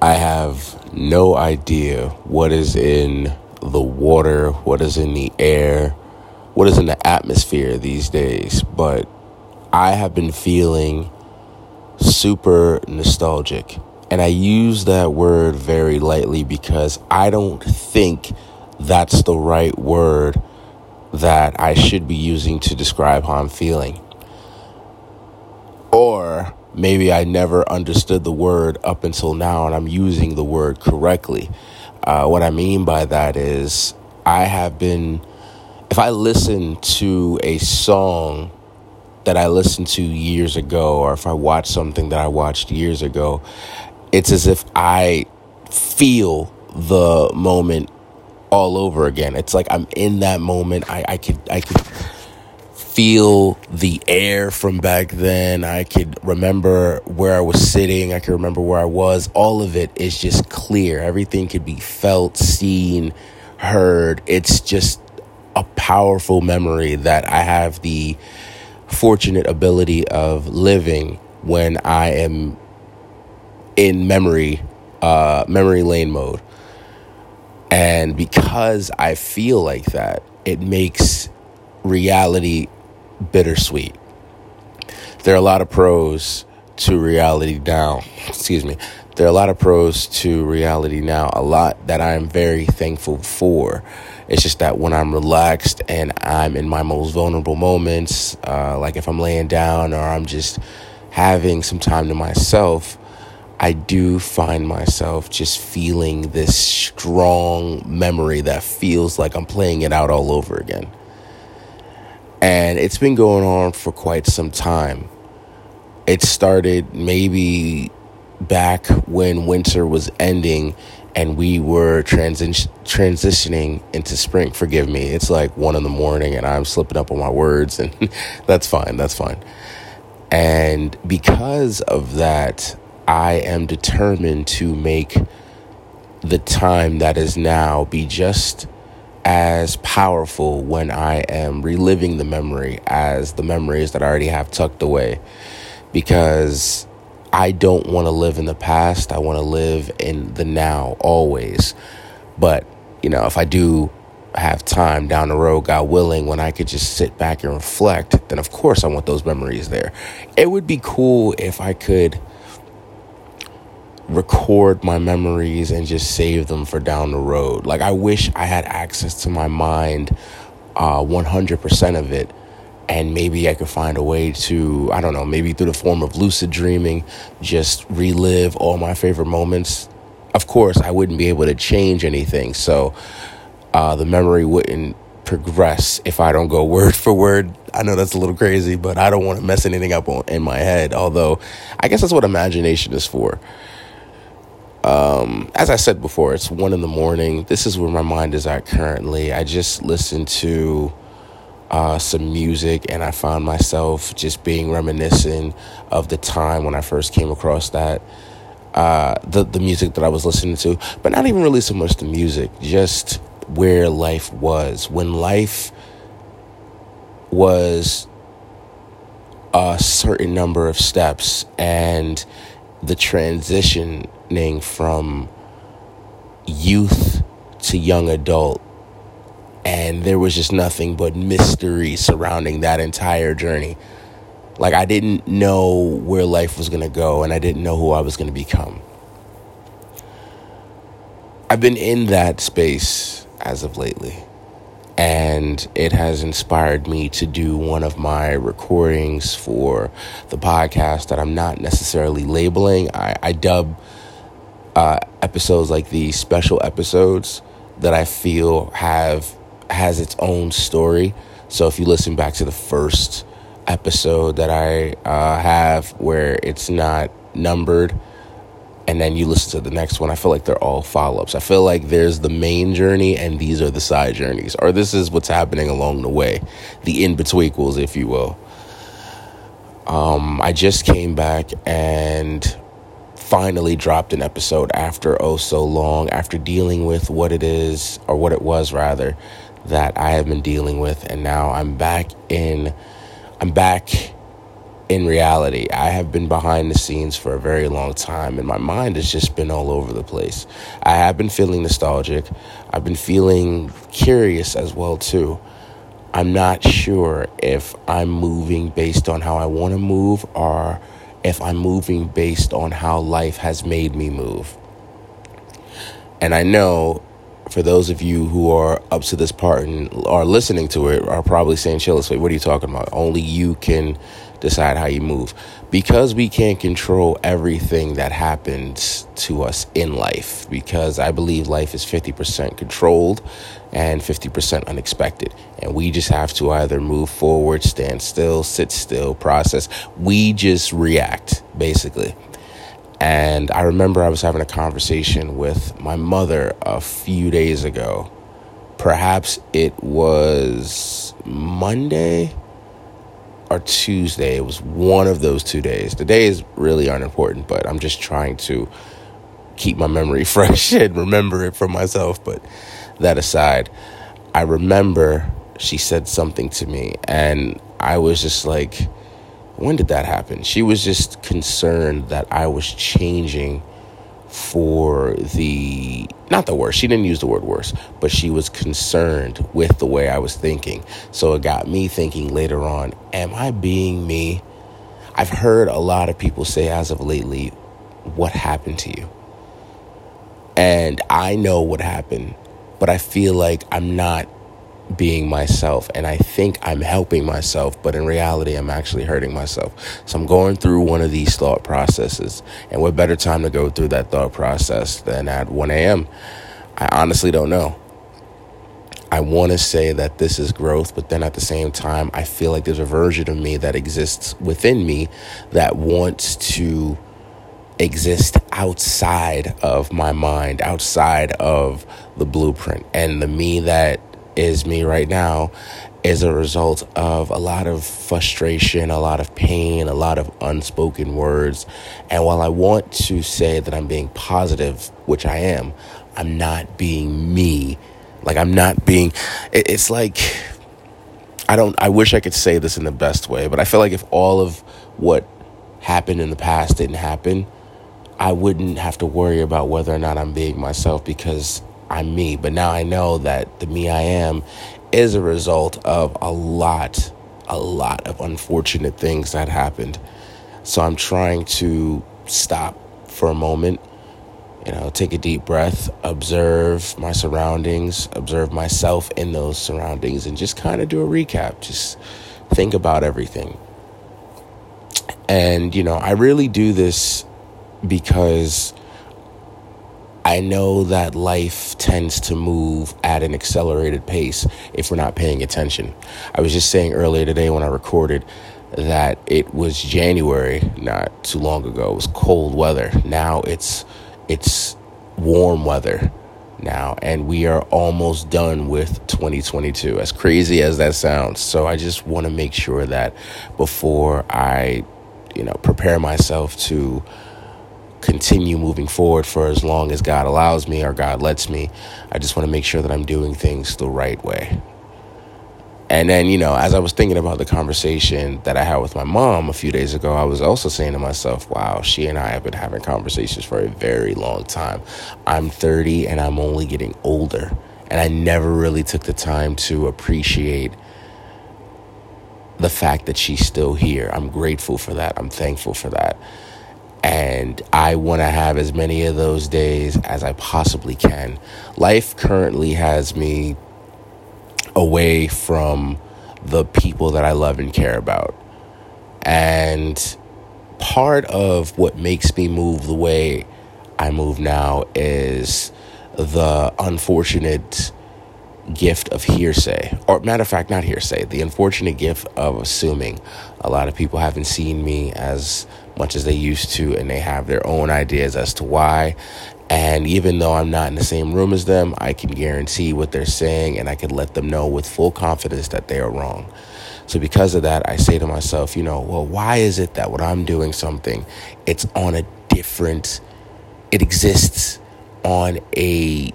I have no idea what is in the water, what is in the air, what is in the atmosphere these days, but I have been feeling super nostalgic. And I use that word very lightly because I don't think that's the right word that I should be using to describe how I'm feeling. Or maybe I never understood the word up until now and I'm using the word correctly. Uh, what I mean by that is, I have been, if I listen to a song that I listened to years ago, or if I watch something that I watched years ago, it's as if I feel the moment all over again. It's like I'm in that moment. I, I could I could feel the air from back then. I could remember where I was sitting. I could remember where I was. All of it is just clear. Everything could be felt, seen, heard. It's just a powerful memory that I have the fortunate ability of living when I am in memory, uh, memory lane mode. And because I feel like that, it makes reality bittersweet. There are a lot of pros to reality now. Excuse me. There are a lot of pros to reality now, a lot that I'm very thankful for. It's just that when I'm relaxed and I'm in my most vulnerable moments, uh, like if I'm laying down or I'm just having some time to myself, I do find myself just feeling this strong memory that feels like I'm playing it out all over again. And it's been going on for quite some time. It started maybe back when winter was ending and we were transi- transitioning into spring. Forgive me. It's like one in the morning and I'm slipping up on my words, and that's fine. That's fine. And because of that, I am determined to make the time that is now be just as powerful when I am reliving the memory as the memories that I already have tucked away. Because I don't want to live in the past. I want to live in the now always. But, you know, if I do have time down the road, God willing, when I could just sit back and reflect, then of course I want those memories there. It would be cool if I could record my memories and just save them for down the road. Like I wish I had access to my mind, uh, 100% of it. And maybe I could find a way to, I don't know, maybe through the form of lucid dreaming, just relive all my favorite moments. Of course, I wouldn't be able to change anything. So uh, the memory wouldn't progress if I don't go word for word. I know that's a little crazy, but I don't want to mess anything up on, in my head. Although, I guess that's what imagination is for. Um, as I said before, it's one in the morning. This is where my mind is at currently. I just listened to uh, some music and I found myself just being reminiscent of the time when I first came across that. Uh, the the music that I was listening to, but not even really so much the music, just where life was when life was a certain number of steps and the transitioning from youth to young adult. And there was just nothing but mystery surrounding that entire journey. Like i didn't know where life was going to go and i didn't know who i was going to become. I've been in that space as of lately and it has inspired me to do one of my recordings for the podcast that I'm not necessarily labeling. I, I dub uh, episodes like these special episodes that I feel have has its own story. So if you listen back to the first episode that I uh, have where it's not numbered and then you listen to the next one, I feel like they're all follow ups. I feel like there's the main journey and these are the side journeys, or this is what's happening along the way, the in betweenquels, if you will. Um, I just came back and finally dropped an episode after oh so long, after dealing with what it is, or what it was rather, that I have been dealing with, and now I'm back in, I'm back in reality, I have been behind the scenes for a very long time and my mind has just been all over the place. I have been feeling nostalgic. I've been feeling curious as well too. I'm not sure if I'm moving based on how I want to move or if I'm moving based on how life has made me move. And I know for those of you who are up to this part and are listening to it are probably saying, Chill, wait, what are you talking about? Only you can decide how you move. Because we can't control everything that happens to us in life, because I believe life is 50% controlled and 50% unexpected. And we just have to either move forward, stand still, sit still, process. We just react, basically. And I remember I was having a conversation with my mother a few days ago. Perhaps it was Monday or Tuesday. It was one of those two days. The days really aren't important, but I'm just trying to keep my memory fresh and remember it for myself. But that aside, I remember she said something to me, and I was just like, when did that happen? She was just concerned that I was changing for the not the worst. She didn't use the word worse, but she was concerned with the way I was thinking. So it got me thinking later on, am I being me? I've heard a lot of people say as of lately, what happened to you? And I know what happened, but I feel like I'm not being myself and I think I'm helping myself, but in reality, I'm actually hurting myself. So I'm going through one of these thought processes. And what better time to go through that thought process than at 1 a.m.? I honestly don't know. I want to say that this is growth, but then at the same time, I feel like there's a version of me that exists within me that wants to exist outside of my mind, outside of the blueprint. And the me that is me right now is a result of a lot of frustration, a lot of pain, a lot of unspoken words. And while I want to say that I'm being positive, which I am, I'm not being me. Like, I'm not being, it's like, I don't, I wish I could say this in the best way, but I feel like if all of what happened in the past didn't happen, I wouldn't have to worry about whether or not I'm being myself because I'm me. But now I know that the me I am is a result of a lot, a lot of unfortunate things that happened. So I'm trying to stop for a moment, you know, take a deep breath, observe my surroundings, observe myself in those surroundings, and just kind of do a recap. Just think about everything. And, you know, I really do this because I know that life tends to move at an accelerated pace if we're not paying attention. I was just saying earlier today when I recorded that it was January not too long ago. It was cold weather. Now it's it's warm weather now and we are almost done with 2022 as crazy as that sounds so i just want to make sure that before i you know prepare myself to continue moving forward for as long as God allows me or God lets me. I just want to make sure that I'm doing things the right way. And then, you know, as I was thinking about the conversation that I had with my mom a few days ago, I was also saying to myself, wow, she and I have been having conversations for a very long time. I'm 30 and I'm only getting older. And I never really took the time to appreciate the fact that she's still here. I'm grateful for that. I'm thankful for that. And I want to have as many of those days as I possibly can. Life currently has me away from the people that I love and care about. And part of what makes me move the way I move now is the unfortunate gift of hearsay, or matter of fact, not hearsay, the unfortunate gift of assuming. A lot of people haven't seen me as much as they used to, and they have their own ideas as to why. And even though I'm not in the same room as them, I can guarantee what they're saying, and I can let them know with full confidence that they are wrong. So, because of that, I say to myself, you know, well, why is it that when I'm doing something, it's on a different, it exists on a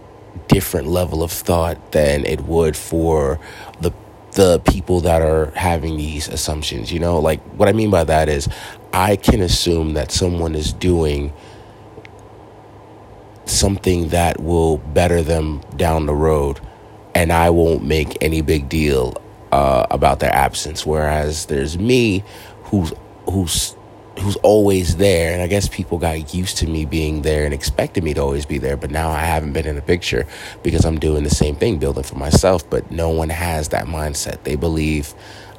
different level of thought than it would for the the people that are having these assumptions. You know, like what I mean by that is I can assume that someone is doing something that will better them down the road, and I won't make any big deal uh, about their absence. Whereas there's me, who's who's who's always there. And I guess people got used to me being there and expected me to always be there. But now I haven't been in the picture because I'm doing the same thing, building for myself. But no one has that mindset. They believe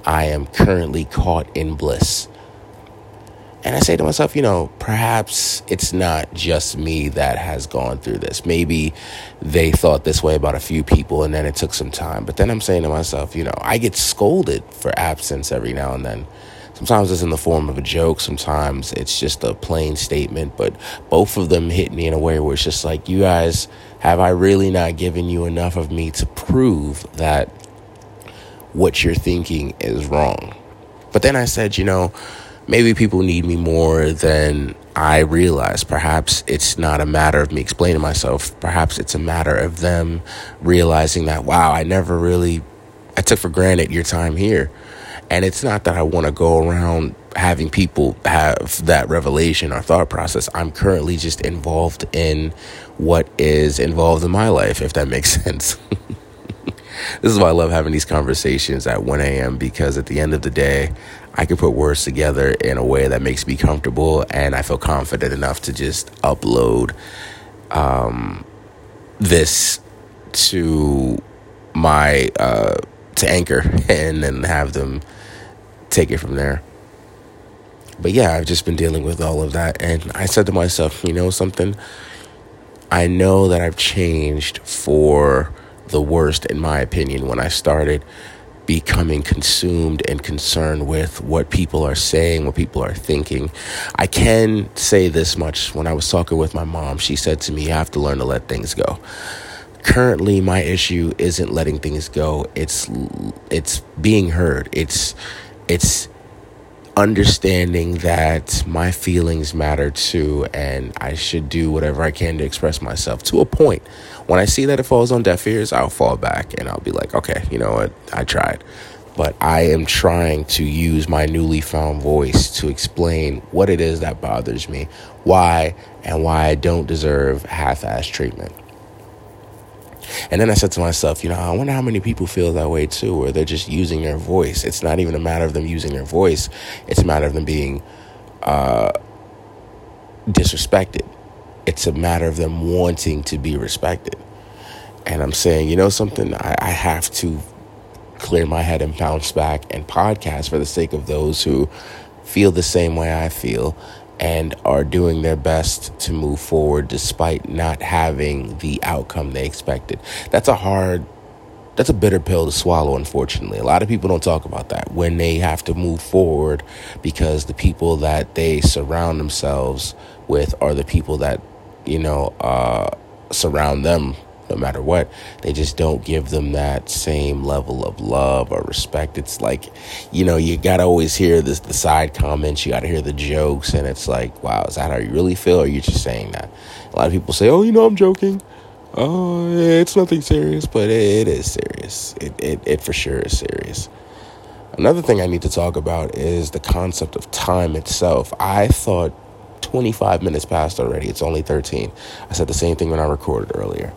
I am currently caught in bliss. And I say to myself, you know, perhaps it's not just me that has gone through this. Maybe they thought this way about a few people and then it took some time. But then I'm saying to myself, you know, I get scolded for absence every now and then. Sometimes it's in the form of a joke, sometimes it's just a plain statement, but both of them hit me in a way where it's just like, you guys, have I really not given you enough of me to prove that what you're thinking is wrong? But then I said, you know, maybe people need me more than I realize. Perhaps it's not a matter of me explaining myself. Perhaps it's a matter of them realizing that, wow, I never really, I took for granted your time here. And it's not that I want to go around having people have that revelation or thought process. I'm currently just involved in what is involved in my life, if that makes sense. this is why I love having these conversations at 1 a.m. because at the end of the day, I can put words together in a way that makes me comfortable and I feel confident enough to just upload um, this to my uh, to anchor and then have them take it from there. But yeah, I've just been dealing with all of that. And I said to myself, you know something? I know that I've changed for the worst, in my opinion, when I started becoming consumed and concerned with what people are saying, what people are thinking. I can say this much. When I was talking with my mom, she said to me, You have to learn to let things go currently my issue isn't letting things go it's it's being heard it's it's understanding that my feelings matter too and I should do whatever I can to express myself to a point. When I see that it falls on deaf ears, I'll fall back and I'll be like, okay, you know what? I tried. But I am trying to use my newly found voice to explain what it is that bothers me, why, and why I don't deserve half assed treatment. And then I said to myself, you know, I wonder how many people feel that way too, where they're just using their voice. It's not even a matter of them using their voice, it's a matter of them being uh, disrespected. It's a matter of them wanting to be respected. And I'm saying, you know, something, I, I have to clear my head and bounce back and podcast for the sake of those who feel the same way I feel and are doing their best to move forward despite not having the outcome they expected. That's a hard that's a bitter pill to swallow unfortunately. A lot of people don't talk about that when they have to move forward because the people that they surround themselves with are the people that you know uh, surround them no matter what. They just don't give them that same level of love or respect. It's like, you know, you gotta always hear this the side comments, you gotta hear the jokes, and it's like, wow, is that how you really feel, or are you just saying that? A lot of people say, oh, you know, I'm joking. Oh, it's nothing serious, but it, it is serious. It, it, it for sure is serious. Another thing I need to talk about is the concept of time itself. I thought 25 minutes passed already. It's only 13. I said the same thing when I recorded earlier.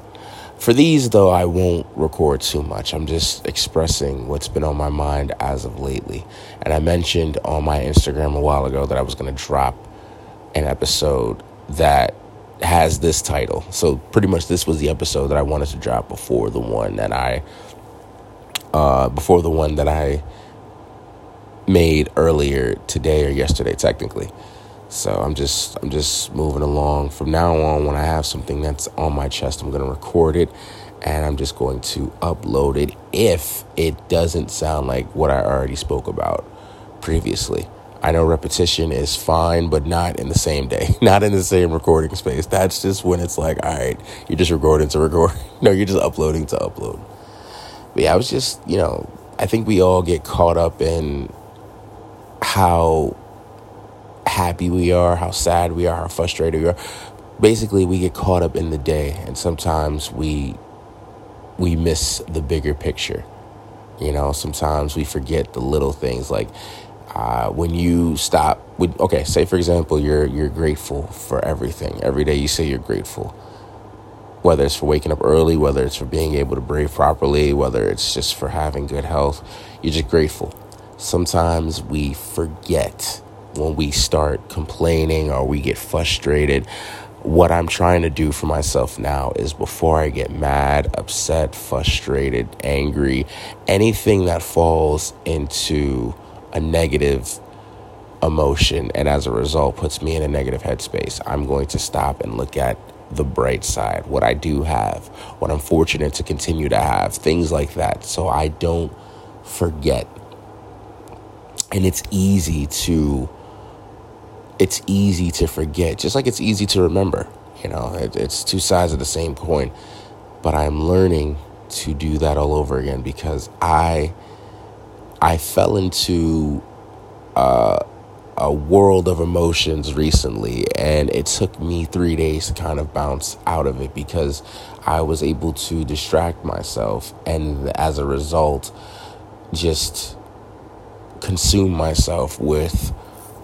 For these, though, I won't record too much. I'm just expressing what's been on my mind as of lately. And I mentioned on my Instagram a while ago that I was going to drop an episode that has this title. So, pretty much, this was the episode that I wanted to drop before the one that I, uh, before the one that I made earlier today or yesterday, technically. So I'm just I'm just moving along. From now on, when I have something that's on my chest, I'm gonna record it and I'm just going to upload it if it doesn't sound like what I already spoke about previously. I know repetition is fine, but not in the same day, not in the same recording space. That's just when it's like, all right, you're just recording to record. no, you're just uploading to upload. But yeah, I was just, you know, I think we all get caught up in how happy we are, how sad we are, how frustrated we are. Basically, we get caught up in the day, and sometimes we we miss the bigger picture. You know, sometimes we forget the little things like uh, when you stop. With, okay, say for example, you're you're grateful for everything. Every day you say you're grateful, whether it's for waking up early, whether it's for being able to breathe properly, whether it's just for having good health. You're just grateful. Sometimes we forget when we start complaining or we get frustrated what I'm trying to do for myself now is before I get mad, upset, frustrated, angry, anything that falls into a negative emotion and as a result puts me in a negative headspace, I'm going to stop and look at the bright side, what I do have, what I'm fortunate to continue to have, things like that. So I don't forget. And it's easy to it's easy to forget, just like it's easy to remember. You know, it, it's two sides of the same coin. But I'm learning to do that all over again because I I fell into uh, a world of emotions recently, and it took me three days to kind of bounce out of it because I was able to distract myself, and as a result, just consume myself with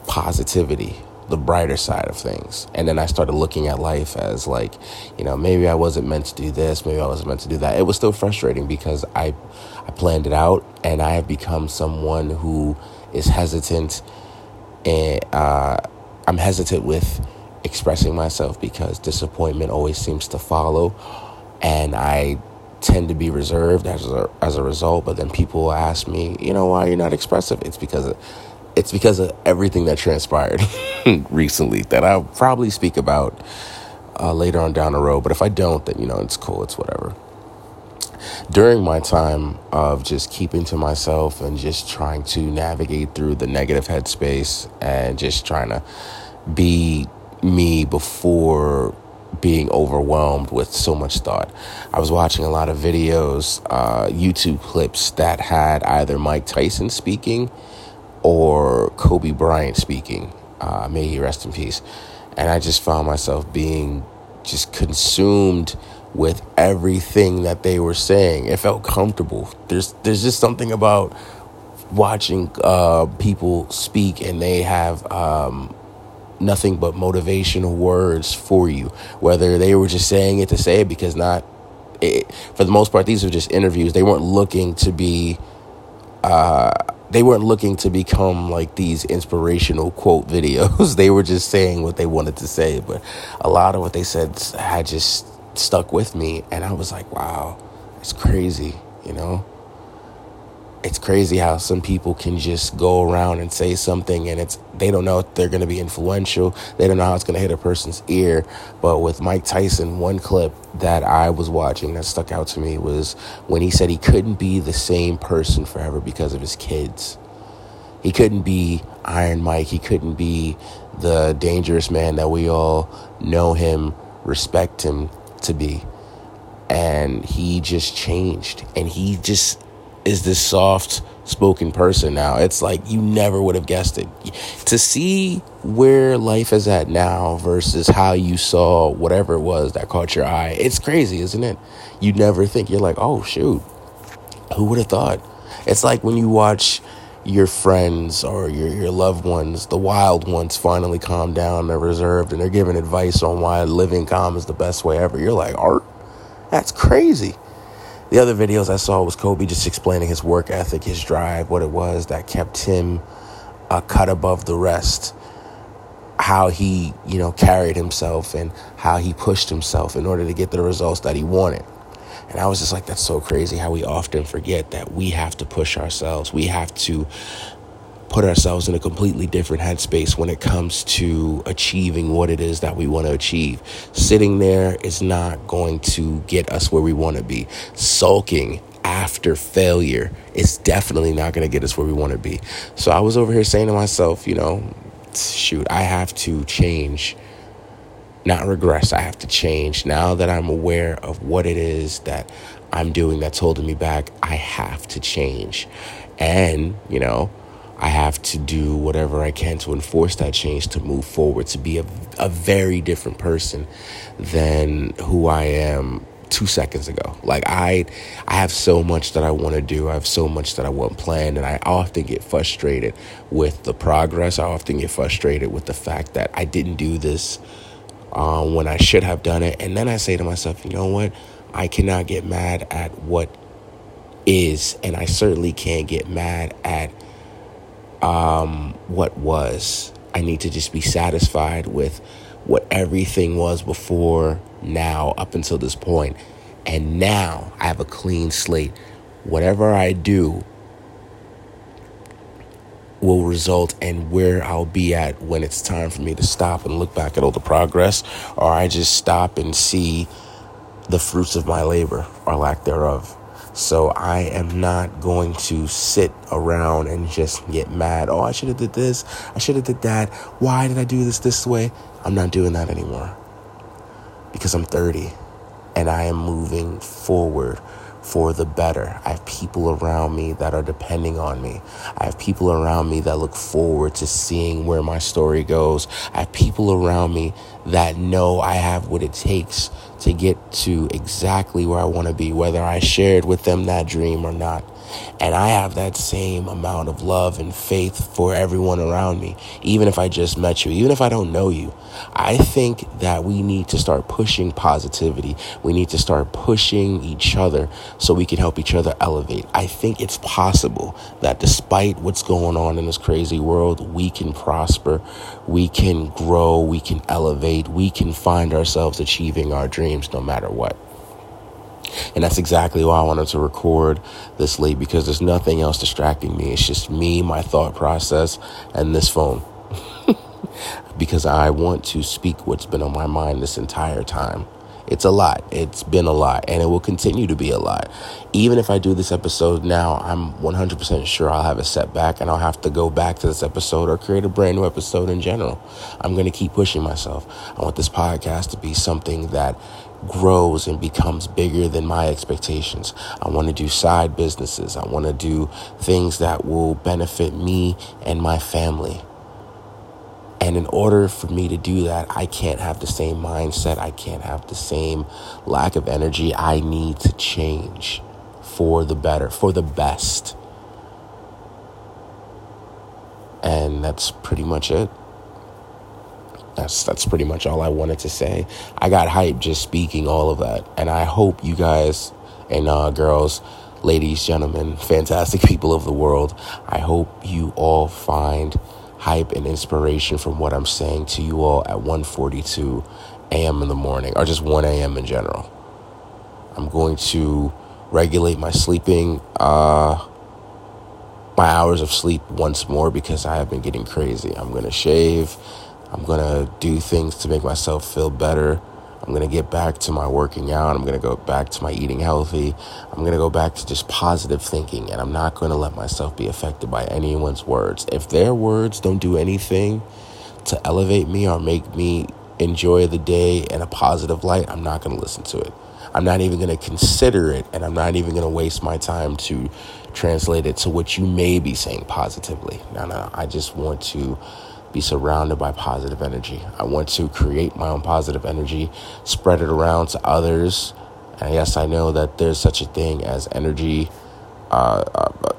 positivity, the brighter side of things. And then I started looking at life as like, you know, maybe I wasn't meant to do this, maybe I wasn't meant to do that. It was still frustrating because I I planned it out and I have become someone who is hesitant and uh, I'm hesitant with expressing myself because disappointment always seems to follow and I tend to be reserved as a, as a result but then people ask me you know why are you're not expressive it's because it's because of everything that transpired recently that I'll probably speak about uh, later on down the road. But if I don't, then you know it's cool. It's whatever. During my time of just keeping to myself and just trying to navigate through the negative headspace and just trying to be me before being overwhelmed with so much thought. I was watching a lot of videos, uh, YouTube clips that had either Mike Tyson speaking or Kobe Bryant speaking. Uh, may he rest in peace. And I just found myself being just consumed with everything that they were saying. It felt comfortable. There's there's just something about watching uh, people speak and they have um, nothing but motivational words for you. Whether they were just saying it to say it because not, it, for the most part, these were just interviews. They weren't looking to be. Uh, they weren't looking to become like these inspirational quote videos. they were just saying what they wanted to say. But a lot of what they said had just stuck with me. And I was like, wow, it's crazy, you know? It's crazy how some people can just go around and say something and it's they don't know if they're going to be influential. They don't know how it's going to hit a person's ear. But with Mike Tyson, one clip that I was watching that stuck out to me was when he said he couldn't be the same person forever because of his kids. He couldn't be Iron Mike. He couldn't be the dangerous man that we all know him, respect him to be. And he just changed. And he just is this soft spoken person now. It's like you never would have guessed it. To see where life is at now versus how you saw whatever it was that caught your eye, it's crazy, isn't it? You never think, you're like, oh, shoot, who would have thought? It's like when you watch your friends or your, your loved ones, the wild ones, finally calm down, they're reserved, and they're giving advice on why living calm is the best way ever. You're like, art? That's crazy. The other videos I saw was Kobe just explaining his work ethic, his drive, what it was that kept him a cut above the rest, how he, you know, carried himself and how he pushed himself in order to get the results that he wanted. And I was just like, that's so crazy how we often forget that we have to push ourselves. We have to put ourselves in a completely different headspace when it comes to achieving what it is that we want to achieve. Sitting there is not going to get us where we want to be. Sulking after failure is definitely not going to get us where we want to be. So I was over here saying to myself, you know, shoot, I have to change, not regress. I have to change now that I'm aware of what it is that I'm doing that's holding me back. I have to change. And, you know, I have to do whatever I can to enforce that change to move forward, to be a, a very different person than who I am two seconds ago. Like I, I have so much that I want to do. I have so much that I want planned, and I often get frustrated with the progress. I often get frustrated with the fact that I didn't do this um, when I should have done it. And then I say to myself, you know what? I cannot get mad at what is, and I certainly can't get mad at um, what was. I need to just be satisfied with what everything was before now up until this point. And now I have a clean slate. Whatever I do will result in where I'll be at when it's time for me to stop and look back at all the progress, or I just stop and see the fruits of my labor or lack thereof. So I am not going to sit around and just get mad. Oh, I should have did this. I should have did that. Why did I do this this way? I'm not doing that anymore. Because I'm 30 and I am moving forward for the better. I have people around me that are depending on me. I have people around me that look forward to seeing where my story goes. I have people around me that know I have what it takes to get to exactly where I want to be, whether I shared with them that dream or not. And I have that same amount of love and faith for everyone around me, even if I just met you, even if I don't know you. I think that we need to start pushing positivity. We need to start pushing each other so we can help each other elevate. I think it's possible that despite what's going on in this crazy world, we can prosper, we can grow, we can elevate, we can find ourselves achieving our dreams no matter what. And that's exactly why I wanted to record this late because there's nothing else distracting me. It's just me, my thought process, and this phone. because I want to speak what's been on my mind this entire time. It's a lot. It's been a lot, and it will continue to be a lot. Even if I do this episode now, I'm 100% sure I'll have a setback and I'll have to go back to this episode or create a brand new episode in general. I'm going to keep pushing myself. I want this podcast to be something that grows and becomes bigger than my expectations. I want to do side businesses. I want to do things that will benefit me and my family. And in order for me to do that, I can't have the same mindset. I can't have the same lack of energy. I need to change for the better, for the best. And that's pretty much it that's that's pretty much all I wanted to say. I got hyped just speaking all of that, and I hope you guys and uh, girls, ladies, gentlemen, fantastic people of the world. I hope you all find hype and inspiration from what I'm saying to you all at 1:42 a.m. in the morning, or just 1 a.m. in general. I'm going to regulate my sleeping. Uh, my hours of sleep once more because I have been getting crazy. I'm going to shave. I'm going to do things to make myself feel better. I'm going to get back to my working out. I'm going to go back to my eating healthy. I'm going to go back to just positive thinking. And I'm not going to let myself be affected by anyone's words. If their words don't do anything to elevate me or make me enjoy the day in a positive light, I'm not going to listen to it. I'm not even going to consider it. And I'm not even going to waste my time to translate it to what you may be saying positively. No, no, I just want to be surrounded by positive energy. I want to create my own positive energy, spread it around to others. And yes, I know that there's such a thing as energy. Uh, uh,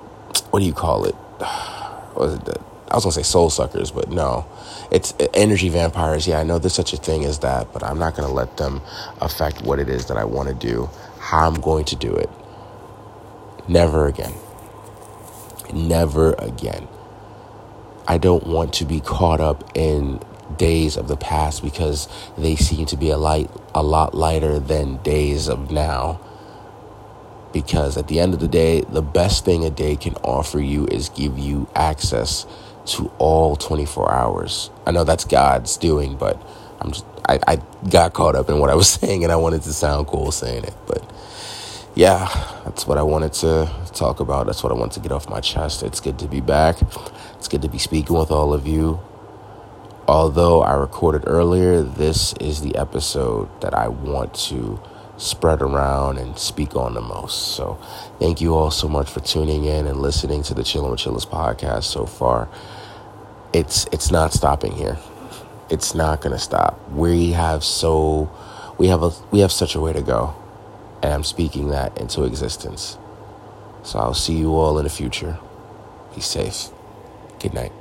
what do you call it? Was it? I was gonna say soul suckers, but no, it's energy vampires. Yeah, I know there's such a thing as that, but I'm not gonna let them affect what it is that I want to do, how I'm going to do it. Never again. Never again. I don't want to be caught up in days of the past because they seem to be a light a lot lighter than days of now. Because at the end of the day, the best thing a day can offer you is give you access to all 24 hours. I know that's God's doing, but I'm just I, I got caught up in what I was saying and I wanted to sound cool saying it. But yeah, that's what I wanted to talk about. That's what I wanted to get off my chest. It's good to be back. It's good to be speaking with all of you. Although I recorded earlier, this is the episode that I want to spread around and speak on the most. So, thank you all so much for tuning in and listening to the Chillin' with Chillest podcast so far. It's it's not stopping here. It's not going to stop. We have so we have a we have such a way to go. And I'm speaking that into existence. So I'll see you all in the future. Be safe. Good night.